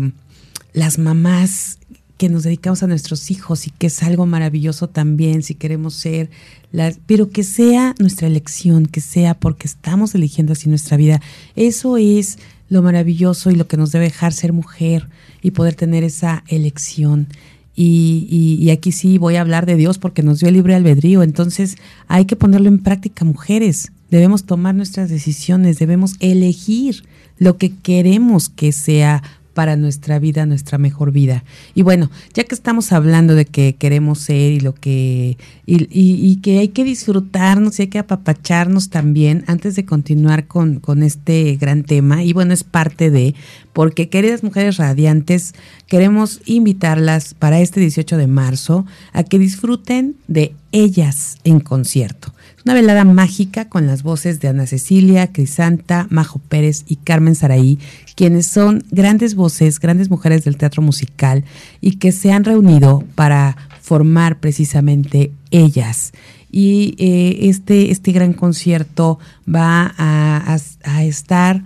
las mamás que nos dedicamos a nuestros hijos y que es algo maravilloso también, si queremos ser las, pero que sea nuestra elección, que sea porque estamos eligiendo así nuestra vida. Eso es lo maravilloso y lo que nos debe dejar ser mujer y poder tener esa elección. Y, aquí sí voy a hablar de Dios porque nos dio el libre albedrío. Entonces hay que ponerlo en práctica, mujeres. Debemos tomar nuestras decisiones, debemos elegir lo que queremos que sea para nuestra vida, nuestra mejor vida. Y bueno, ya que estamos hablando de que queremos ser y lo que y, que hay que disfrutarnos y hay que apapacharnos también antes de continuar con, con este gran tema. Y bueno, es parte de, porque queridas mujeres radiantes, queremos invitarlas para este 18 de marzo a que disfruten de ellas en concierto. Una velada mágica con las voces de Ana Cecilia, Crisanta, Majo Pérez y Carmen Saraí, quienes son grandes voces, grandes mujeres del teatro musical y que se han reunido para formar precisamente ellas. Y eh, este, este gran concierto va a, estar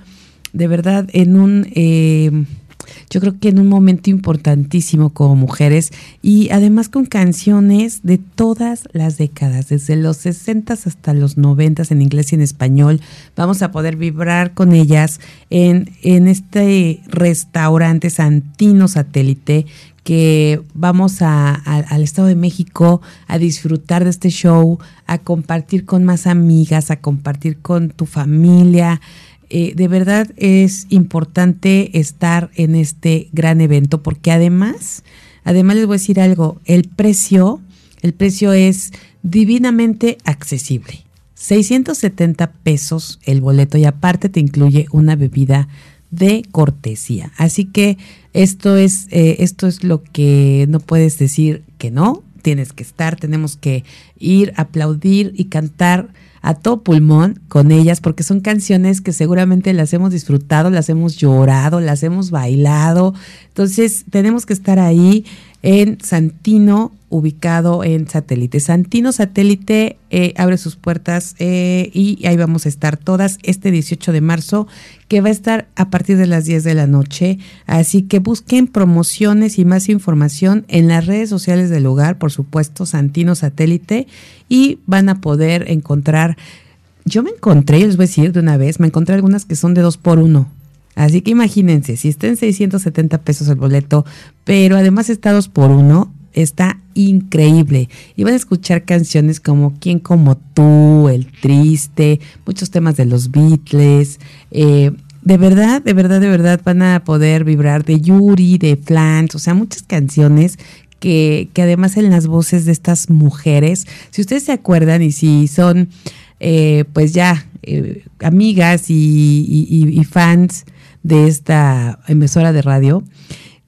de verdad en un... Eh, yo creo que en un momento importantísimo como mujeres y además con canciones de todas las décadas, desde los 60 hasta los 90 en inglés y en español. Vamos a poder vibrar con ellas en, en este restaurante Santino Satélite que vamos a, al Estado de México a disfrutar de este show, a compartir con más amigas, a compartir con tu familia. Eh, de verdad es importante estar en este gran evento porque además, además les voy a decir algo, el precio, el precio es divinamente accesible. 670 pesos el boleto y aparte te incluye una bebida de cortesía. Así que esto es, eh, esto es lo que no puedes decir que no, tienes que estar, tenemos que ir, aplaudir y cantar a todo pulmón con ellas porque son canciones que seguramente las hemos disfrutado, las hemos llorado, las hemos bailado. Entonces tenemos que estar ahí en Santino, ubicado en satélite. Santino Satélite eh, abre sus puertas eh, y ahí vamos a estar todas este 18 de marzo, que va a estar a partir de las 10 de la noche. Así que busquen promociones y más información en las redes sociales del lugar, por supuesto, Santino Satélite, y van a poder encontrar. Yo me encontré, les voy a decir de una vez, me encontré algunas que son de dos por uno. Así que imagínense, si está en 670 pesos el boleto, pero además está dos por uno, está increíble. Y van a escuchar canciones como Quién como tú, El Triste, muchos temas de los Beatles. Eh, de verdad, de verdad, de verdad van a poder vibrar de Yuri, de Flans, o sea, muchas canciones que, que, además en las voces de estas mujeres, si ustedes se acuerdan y si son eh, pues ya eh, amigas y, fans de esta emisora de radio,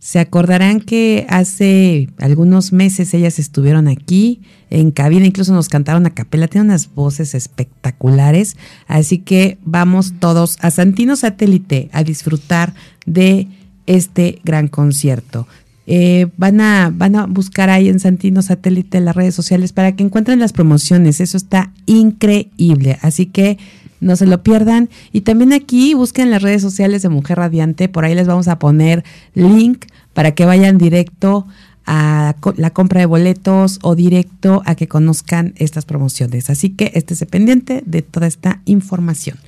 se acordarán que hace algunos meses ellas estuvieron aquí en cabina, incluso nos cantaron a capela, tienen unas voces espectaculares, así que vamos todos a Santino Satélite a disfrutar de este gran concierto. Eh, van, a, van a buscar ahí en Santino Satélite las redes sociales para que encuentren las promociones, eso está increíble, así que no se lo pierdan. Y también aquí busquen las redes sociales de Mujer Radiante, por ahí les vamos a poner link para que vayan directo a la compra de boletos o directo a que conozcan estas promociones. Así que estése pendiente de toda esta información.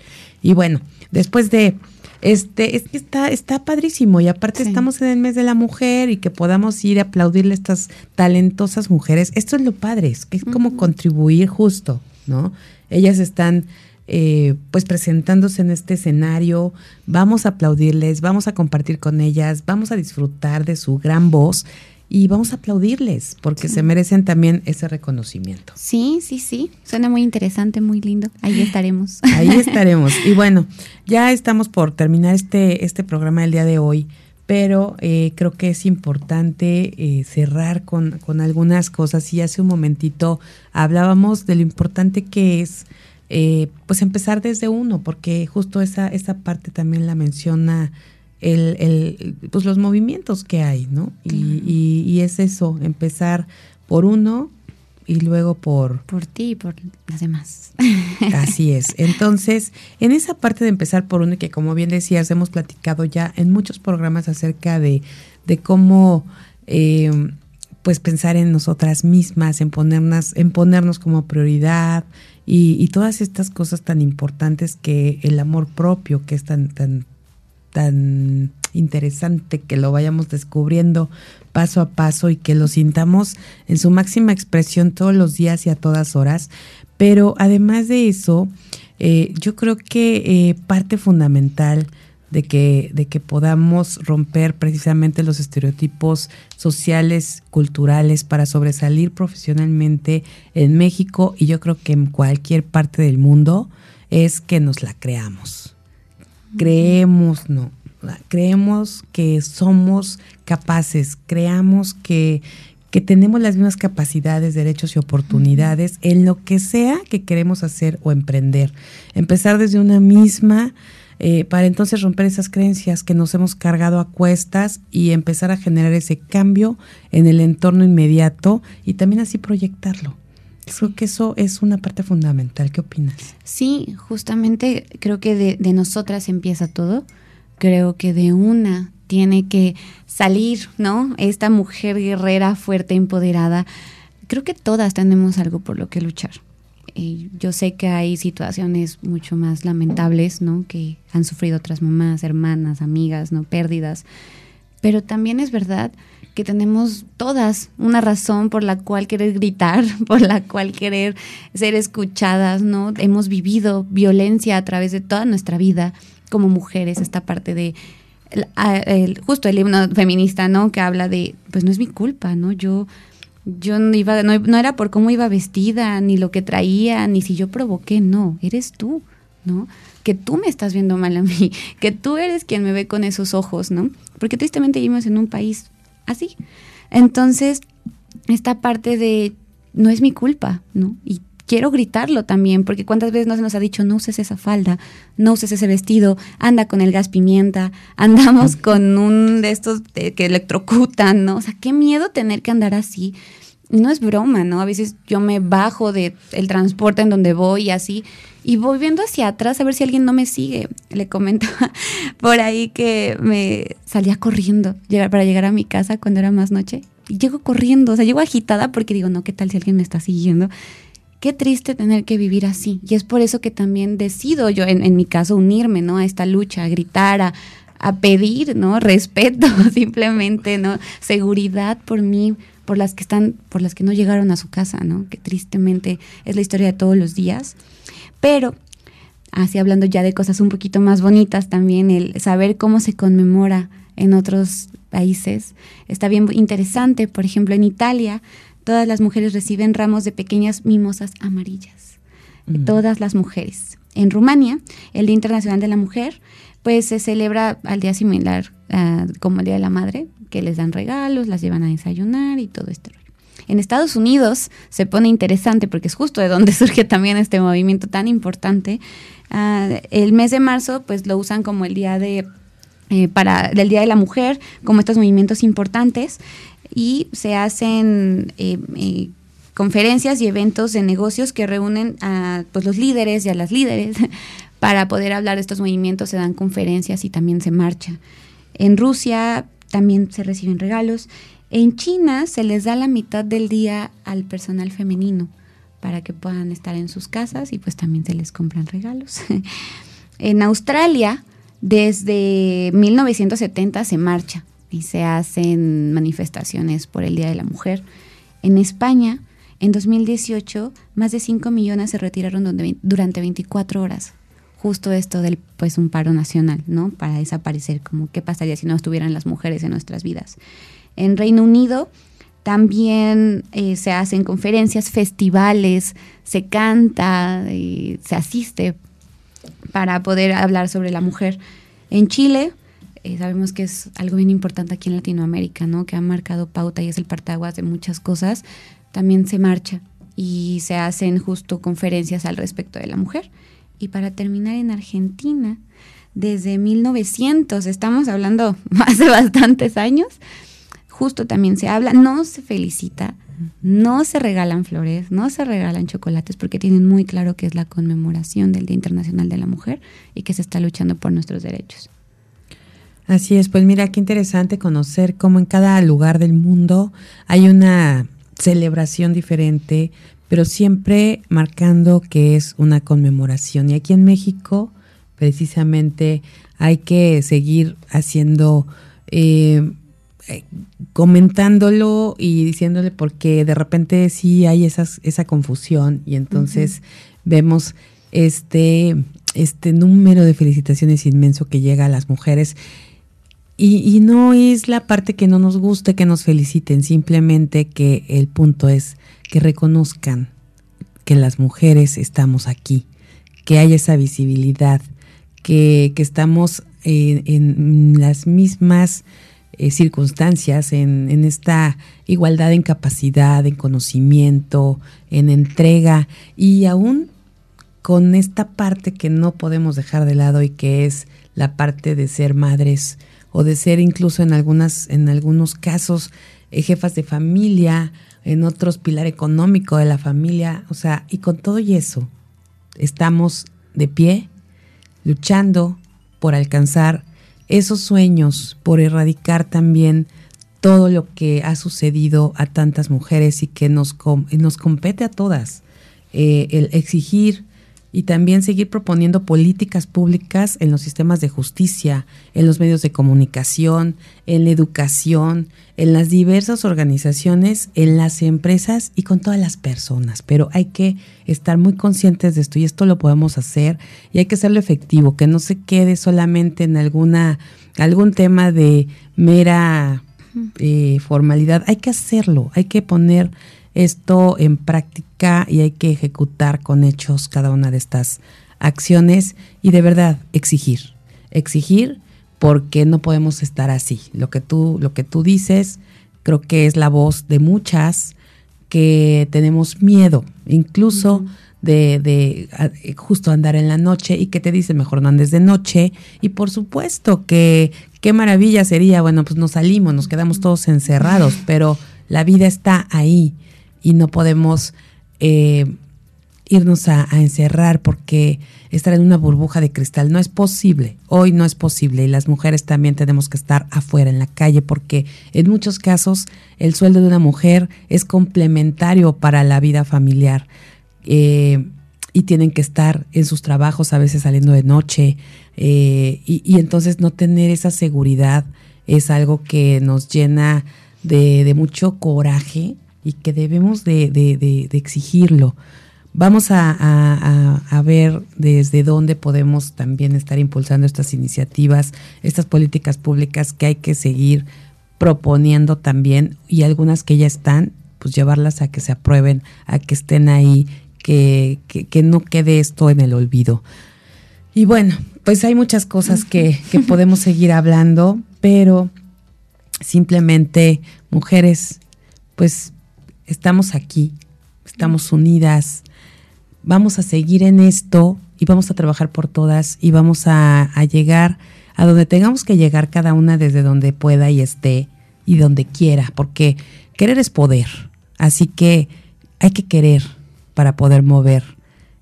Y bueno, después de este, es que está, está padrísimo y aparte estamos en el mes de la mujer y que podamos ir a aplaudirle a estas talentosas mujeres. Esto es lo padre, es que es como contribuir justo, ¿no? Ellas están eh, pues presentándose en este escenario, vamos a aplaudirles, vamos a compartir con ellas, vamos a disfrutar de su gran voz y vamos a aplaudirles porque se merecen también ese reconocimiento. Sí, sí, sí, suena muy interesante, muy lindo. Ahí *laughs* estaremos. Ahí *laughs* estaremos. Y bueno, ya estamos por terminar este, este programa del día de hoy, pero eh, creo que es importante eh, cerrar con, con algunas cosas. Y hace un momentito hablábamos de lo importante que es eh, pues empezar desde uno, porque justo esa, esa parte también la menciona el, el, pues los movimientos que hay, ¿no? Y, y, es eso, empezar por uno y luego por... Por ti y por los demás. Así es. *laughs* Entonces, en esa parte de empezar por uno, y que como bien decías, hemos platicado ya en muchos programas acerca de, de cómo... Eh, pues pensar en nosotras mismas, en ponernos, en ponernos como prioridad, y, todas estas cosas tan importantes que el amor propio, que es tan, tan, tan interesante que lo vayamos descubriendo paso a paso y que lo sintamos en su máxima expresión todos los días y a todas horas. Pero además de eso, eh, yo creo que eh, parte fundamental de que, de que podamos romper precisamente los estereotipos sociales, culturales, para sobresalir profesionalmente en México y yo creo que en cualquier parte del mundo, es que nos la creamos. Creemos, no, creemos que somos capaces, creamos que, que tenemos las mismas capacidades, derechos y oportunidades en lo que sea que queremos hacer o emprender. Empezar desde una misma eh, para entonces romper esas creencias que nos hemos cargado a cuestas y empezar a generar ese cambio en el entorno inmediato y también así proyectarlo. Creo que eso es una parte fundamental. ¿Qué opinas? Sí, justamente creo que de, de nosotras empieza todo. Creo que de una tiene que salir, ¿no? Esta mujer guerrera, fuerte, empoderada. Creo que todas tenemos algo por lo que luchar yo sé que hay situaciones mucho más lamentables, ¿no? Que han sufrido otras mamás, hermanas, amigas, ¿no? Pérdidas. pero también es verdad que tenemos todas una razón por la cual querer gritar, *laughs* por la cual querer ser escuchadas, ¿no? Hemos vivido violencia a través de toda nuestra vida como mujeres, esta parte de justo el himno feminista, ¿no? Que habla de, pues no es mi culpa, ¿no? Yo yo no iba no, no era por cómo iba vestida, ni lo que traía, ni si yo provoqué, no, eres tú, ¿no? que tú me estás viendo mal a mí, *laughs* que tú eres quien me ve con esos ojos, ¿no? Porque tristemente vivimos en un país así. Entonces, esta parte de no es mi culpa, ¿no? Y quiero gritarlo también, porque cuántas veces no se nos ha dicho, no uses esa falda, no uses ese vestido, anda con el gas pimienta, andamos con un de estos que electrocutan, ¿no? O sea, qué miedo tener que andar así. No es broma, ¿no? A veces yo me bajo del el transporte en donde voy y así, y voy viendo hacia atrás a ver si alguien no me sigue. Le comentaba *laughs* por ahí que me salía corriendo para llegar a mi casa cuando era más noche. Y llego corriendo, o sea, llego agitada porque digo, no, ¿qué tal si alguien me está siguiendo? Qué triste tener que vivir así. Y es por eso que también decido yo, en, mi caso, unirme, ¿no? A esta lucha, a gritar, a, pedir, ¿no? *laughs* Respeto, *laughs* simplemente, ¿no? Seguridad por mí, por las que están, por las que no llegaron a su casa, ¿no? Que tristemente es la historia de todos los días. Pero, así hablando ya de cosas un poquito más bonitas también, el saber cómo se conmemora en otros países está bien interesante. Por ejemplo, en Italia, todas las mujeres reciben ramos de pequeñas mimosas amarillas. Todas las mujeres. En Rumania, el Día Internacional de la Mujer, pues se celebra al día similar ah, como el Día de la Madre, que les dan regalos, las llevan a desayunar y todo esto. En Estados Unidos se pone interesante porque es justo de donde *laughs* surge también este movimiento tan importante. Ah, el mes de marzo pues lo usan como el día de eh, para del día de la mujer, como estos movimientos importantes y se hacen eh, eh, conferencias y eventos de negocios que reúnen a pues, los líderes y a las líderes *laughs* para poder hablar de estos movimientos. Se dan conferencias y también se marcha. En Rusia también se reciben regalos en China se les da la mitad del día al personal femenino para que puedan estar en sus casas y pues también se les compran regalos. *laughs* en Australia, desde 1970 se marcha y se hacen manifestaciones por el Día de la Mujer. En España, en 2018, más de 5 millones se retiraron durante 24 horas. Justo esto del pues un paro nacional, ¿no? Para desaparecer, como qué pasaría si no estuvieran las mujeres en nuestras vidas. En Reino Unido también eh, se hacen conferencias, festivales, se canta, y se asiste para poder hablar sobre la mujer. En Chile, eh, sabemos que es algo bien importante aquí en Latinoamérica, ¿no? Que ha marcado pauta y es el partaguas de muchas cosas. También se marcha y se hacen justo conferencias al respecto de la mujer. Y para terminar, en Argentina, desde 1900, estamos hablando *laughs* hace bastantes años, justo también se habla, no se felicita, no se regalan flores, no se regalan chocolates porque tienen muy claro que es la conmemoración del Día Internacional de la Mujer y que se está luchando por nuestros derechos. Así es, pues mira, qué interesante conocer cómo en cada lugar del mundo hay una celebración diferente, pero siempre marcando que es una conmemoración. Y aquí en México, precisamente, hay que seguir haciendo eh, comentándolo y diciéndole porque de repente sí hay esas, esa confusión y entonces vemos este, este número de felicitaciones inmenso que llega a las mujeres. Y, y, no es la parte que no nos guste que nos feliciten, simplemente que el punto es que reconozcan que las mujeres estamos aquí, que hay esa visibilidad, que, que estamos en, en las mismas eh, circunstancias, en, en, esta igualdad en capacidad, en conocimiento, en entrega y aún con esta parte que no podemos dejar de lado y que es la parte de ser madres o de ser incluso en algunas en algunos casos eh, jefas de familia, en otros pilar económico de la familia, o sea, y con todo y eso estamos de pie luchando por alcanzar esos sueños, por erradicar también todo lo que ha sucedido a tantas mujeres y que nos, nos compete a todas. Eh, el exigir y también seguir proponiendo políticas públicas en los sistemas de justicia, en los medios de comunicación, en la educación, en las diversas organizaciones, en las empresas y con todas las personas. Pero hay que estar muy conscientes de esto y esto lo podemos hacer y hay que hacerlo efectivo, que no se quede solamente en alguna algún tema de mera eh, formalidad. Hay que hacerlo, hay que poner esto en práctica y hay que ejecutar con hechos cada una de estas acciones y de verdad exigir, exigir porque no podemos estar así. Lo que tú, lo que tú dices, creo que es la voz de muchas que tenemos miedo, incluso de, de, justo andar en la noche y que te dicen mejor no andes de noche. Y por supuesto que qué maravilla sería, bueno, pues nos salimos, nos quedamos todos encerrados, pero la vida está ahí y no podemos eh, irnos a, encerrar porque estar en una burbuja de cristal no es posible. Hoy no es posible y las mujeres también tenemos que estar afuera en la calle porque en muchos casos el sueldo de una mujer es complementario para la vida familiar eh, y tienen que estar en sus trabajos a veces saliendo de noche eh, y, entonces no tener esa seguridad es algo que nos llena de, mucho coraje y que debemos de exigirlo. Vamos a, ver desde dónde podemos también estar impulsando estas iniciativas, estas políticas públicas que hay que seguir proponiendo también y algunas que ya están, pues llevarlas a que se aprueben, a que estén ahí, que, que, no quede esto en el olvido. Y bueno, pues hay muchas cosas que, que podemos seguir hablando, pero simplemente, mujeres, pues estamos aquí, estamos unidas, vamos a seguir en esto y vamos a trabajar por todas y vamos a, llegar a donde tengamos que llegar cada una desde donde pueda y esté y donde quiera, porque querer es poder. Así que hay que querer para poder mover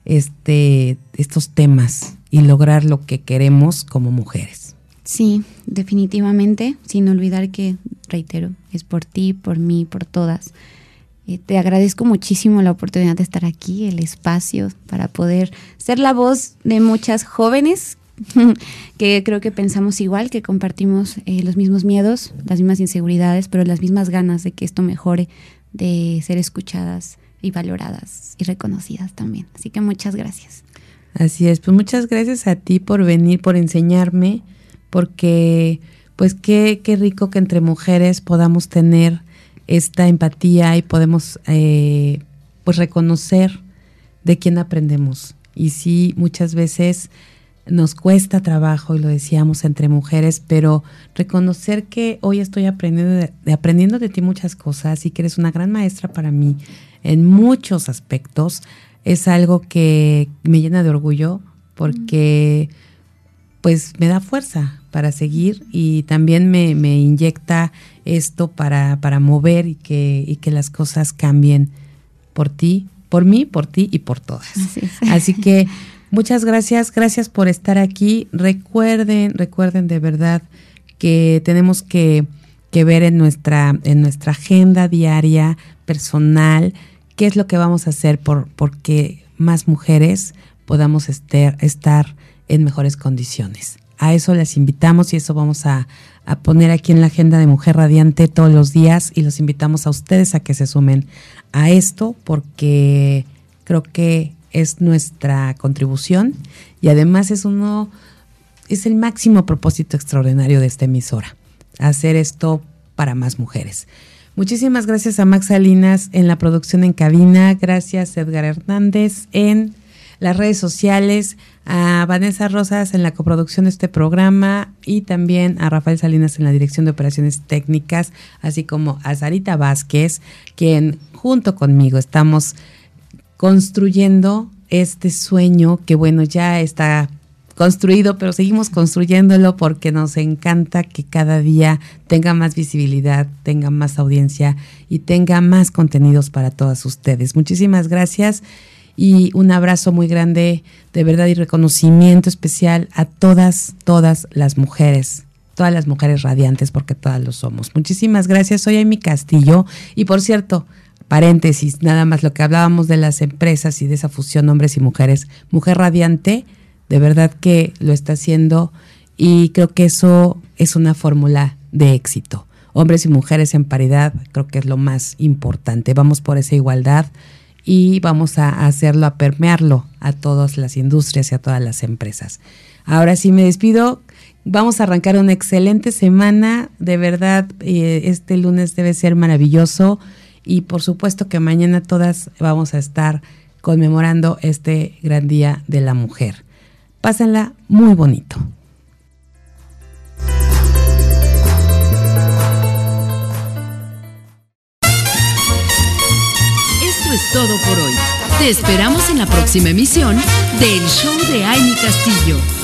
este, estos temas y lograr lo que queremos como mujeres. Sí, definitivamente, sin olvidar que, reitero, es por ti, por mí, por todas. Te agradezco muchísimo la oportunidad de estar aquí, el espacio para poder ser la voz de muchas jóvenes *laughs* que creo que pensamos igual, que compartimos eh, los mismos miedos, las mismas inseguridades, pero las mismas ganas de que esto mejore, de ser escuchadas y valoradas y reconocidas también. Así que muchas gracias. Así es, pues muchas gracias a ti por venir, por enseñarme, porque pues qué, qué rico que entre mujeres podamos tener esta empatía y podemos eh, pues reconocer de quién aprendemos. Y sí, muchas veces nos cuesta trabajo, y lo decíamos entre mujeres, pero reconocer que hoy estoy aprendiendo de, aprendiendo de ti muchas cosas y que eres una gran maestra para mí en muchos aspectos, es algo que me llena de orgullo porque pues me da fuerza para seguir y también me, me inyecta esto para, para mover y que, y que las cosas cambien por ti, por mí, por ti y por todas. Así, que muchas gracias, gracias por estar aquí. Recuerden, recuerden de verdad que tenemos que, que ver en nuestra, en nuestra agenda diaria, personal, qué es lo que vamos a hacer por porque más mujeres podamos estar, estar en mejores condiciones. A eso les invitamos y eso vamos a, poner aquí en la agenda de Mujer Radiante todos los días y los invitamos a ustedes a que se sumen a esto porque creo que es nuestra contribución y además es uno es el máximo propósito extraordinario de esta emisora, hacer esto para más mujeres. Muchísimas gracias a Max Salinas en la producción en cabina, gracias Edgar Hernández en las redes sociales, a Vanessa Rosas en la coproducción de este programa y también a Rafael Salinas en la dirección de operaciones técnicas, así como a Sarita Vázquez, quien junto conmigo estamos construyendo este sueño que bueno, ya está construido, pero seguimos construyéndolo porque nos encanta que cada día tenga más visibilidad, tenga más audiencia y tenga más contenidos para todas ustedes. Muchísimas gracias y un abrazo muy grande de verdad y reconocimiento especial a todas, todas las mujeres, todas las mujeres radiantes porque todas lo somos. Muchísimas gracias, soy Amy Castillo y por cierto, paréntesis, nada más lo que hablábamos de las empresas y de esa fusión hombres y mujeres, Mujer Radiante, de verdad que lo está haciendo y creo que eso es una fórmula de éxito. Hombres y mujeres en paridad creo que es lo más importante. Vamos por esa igualdad y vamos a hacerlo, a permearlo a todas las industrias y a todas las empresas. Ahora sí me despido. Vamos a arrancar una excelente semana. De verdad, eh, este lunes debe ser maravilloso. Y por supuesto que mañana todas vamos a estar conmemorando este gran día de la mujer. Pásenla muy bonito. Todo por hoy. Te esperamos en la próxima emisión del Show de Aini Castillo.